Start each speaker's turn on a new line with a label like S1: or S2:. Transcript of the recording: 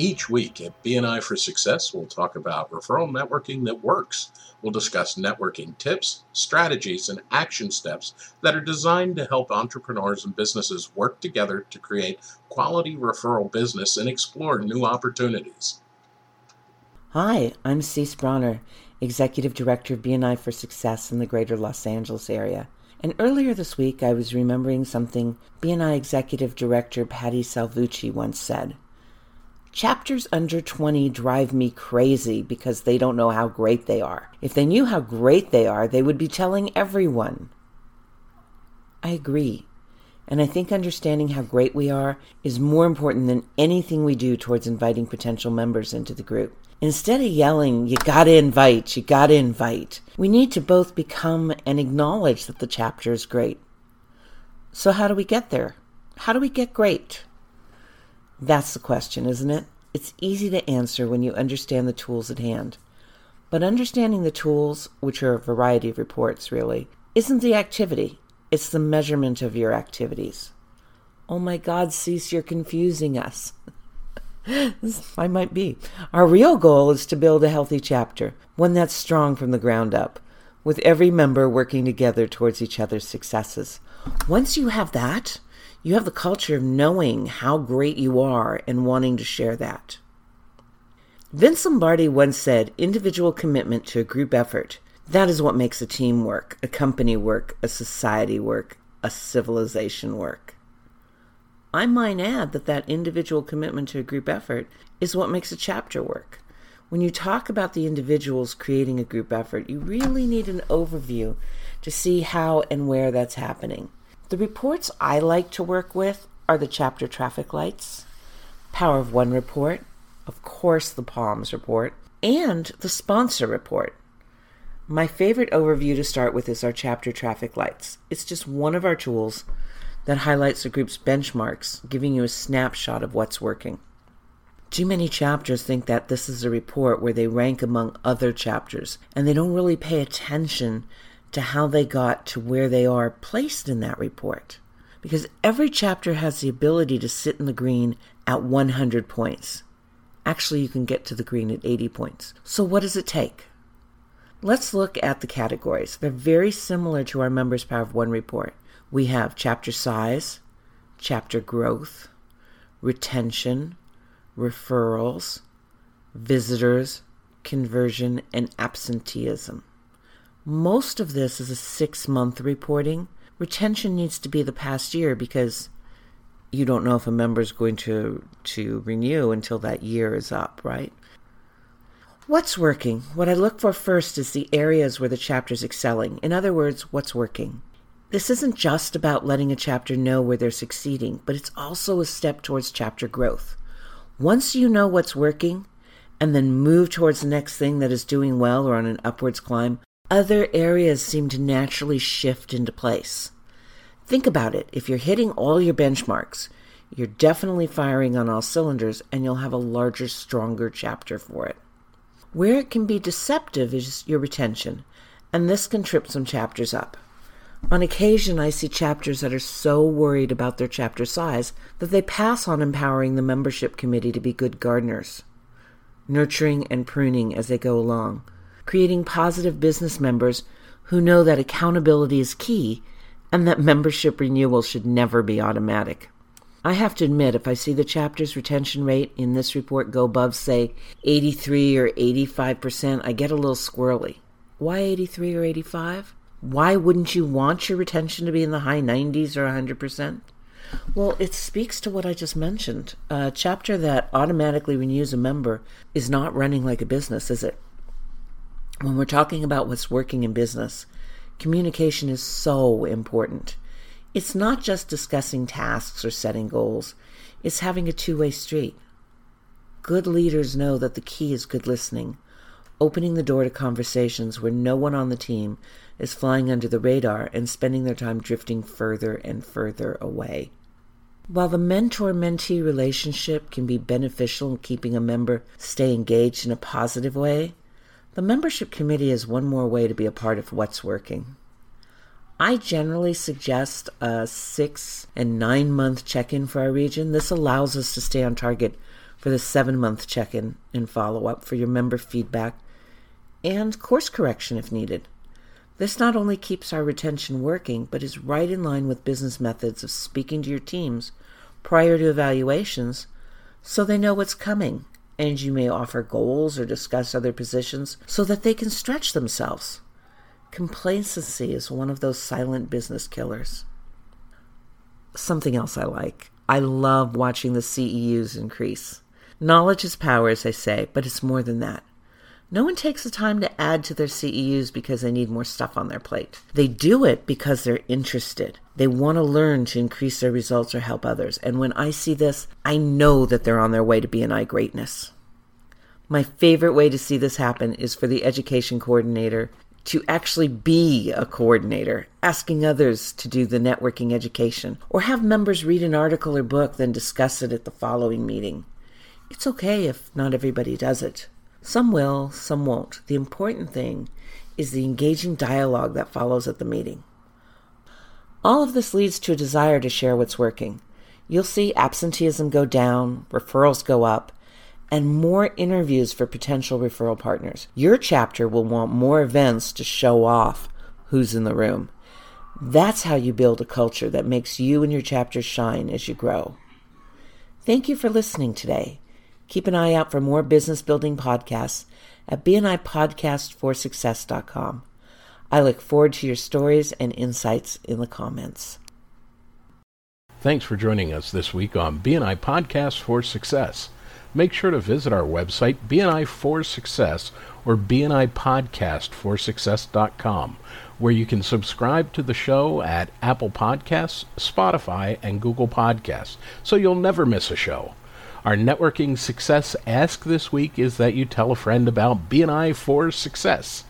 S1: Each week at BNI for Success, we'll talk about referral networking that works. We'll discuss networking tips, strategies, and action steps that are designed to help entrepreneurs and businesses work together to create quality referral business and explore new opportunities.
S2: Hi, I'm Cease Bronner, Executive Director of BNI for Success in the greater Los Angeles area. And earlier this week, I was remembering something BNI Executive Director Patty Salvucci once said. Chapters under 20 drive me crazy because they don't know how great they are. If they knew how great they are, they would be telling everyone. I agree. And I think understanding how great we are is more important than anything we do towards inviting potential members into the group. Instead of yelling, you gotta invite, you gotta invite, we need to both become and acknowledge that the chapter is great. So, how do we get there? How do we get great? That's the question, isn't it? It's easy to answer when you understand the tools at hand. But understanding the tools, which are a variety of reports really, isn't the activity, it's the measurement of your activities. Oh my God, Cease, you're confusing us. I might be. Our real goal is to build a healthy chapter, one that's strong from the ground up, with every member working together towards each other's successes. Once you have that, you have the culture of knowing how great you are and wanting to share that. Vince Lombardi once said individual commitment to a group effort. That is what makes a team work, a company work, a society work, a civilization work. I might add that that individual commitment to a group effort is what makes a chapter work. When you talk about the individuals creating a group effort, you really need an overview to see how and where that's happening. The reports I like to work with are the chapter traffic lights, Power of One report, of course, the Palms report, and the sponsor report. My favorite overview to start with is our chapter traffic lights. It's just one of our tools that highlights the group's benchmarks, giving you a snapshot of what's working. Too many chapters think that this is a report where they rank among other chapters, and they don't really pay attention to how they got to where they are placed in that report. Because every chapter has the ability to sit in the green at 100 points. Actually, you can get to the green at 80 points. So, what does it take? Let's look at the categories. They're very similar to our Members Power of One report. We have chapter size, chapter growth, retention, referrals, visitors, conversion, and absenteeism. Most of this is a six month reporting. Retention needs to be the past year because you don't know if a member is going to, to renew until that year is up, right? What's working? What I look for first is the areas where the chapter is excelling. In other words, what's working? This isn't just about letting a chapter know where they're succeeding, but it's also a step towards chapter growth. Once you know what's working, and then move towards the next thing that is doing well or on an upwards climb, other areas seem to naturally shift into place. Think about it. If you're hitting all your benchmarks, you're definitely firing on all cylinders and you'll have a larger, stronger chapter for it. Where it can be deceptive is your retention, and this can trip some chapters up. On occasion, I see chapters that are so worried about their chapter size that they pass on empowering the membership committee to be good gardeners, nurturing and pruning as they go along creating positive business members who know that accountability is key and that membership renewal should never be automatic. I have to admit, if I see the chapter's retention rate in this report go above, say, 83 or 85%, I get a little squirrely. Why 83 or 85? Why wouldn't you want your retention to be in the high 90s or 100%? Well, it speaks to what I just mentioned. A chapter that automatically renews a member is not running like a business, is it? When we're talking about what's working in business, communication is so important. It's not just discussing tasks or setting goals, it's having a two way street. Good leaders know that the key is good listening, opening the door to conversations where no one on the team is flying under the radar and spending their time drifting further and further away. While the mentor mentee relationship can be beneficial in keeping a member stay engaged in a positive way, the membership committee is one more way to be a part of what's working. I generally suggest a six and nine month check in for our region. This allows us to stay on target for the seven month check in and follow up for your member feedback and course correction if needed. This not only keeps our retention working, but is right in line with business methods of speaking to your teams prior to evaluations so they know what's coming, and you may offer goals or discuss other positions so that they can stretch themselves. Complacency is one of those silent business killers. Something else I like. I love watching the CEUs increase. Knowledge is power, as they say, but it's more than that. No one takes the time to add to their CEUs because they need more stuff on their plate. They do it because they're interested. They want to learn to increase their results or help others. And when I see this, I know that they're on their way to BNI greatness. My favorite way to see this happen is for the education coordinator to actually be a coordinator, asking others to do the networking education, or have members read an article or book, then discuss it at the following meeting. It's okay if not everybody does it. Some will, some won't. The important thing is the engaging dialogue that follows at the meeting. All of this leads to a desire to share what's working. You'll see absenteeism go down, referrals go up, and more interviews for potential referral partners. Your chapter will want more events to show off who's in the room. That's how you build a culture that makes you and your chapter shine as you grow. Thank you for listening today. Keep an eye out for more business building podcasts at bnipodcastforsuccess.com. I look forward to your stories and insights in the comments.
S1: Thanks for joining us this week on BNI Podcast for Success. Make sure to visit our website, BNI for Success, or BNI Podcast for BNIPodcastForSuccess.com, where you can subscribe to the show at Apple Podcasts, Spotify, and Google Podcasts, so you'll never miss a show. Our networking success ask this week is that you tell a friend about BNI for Success.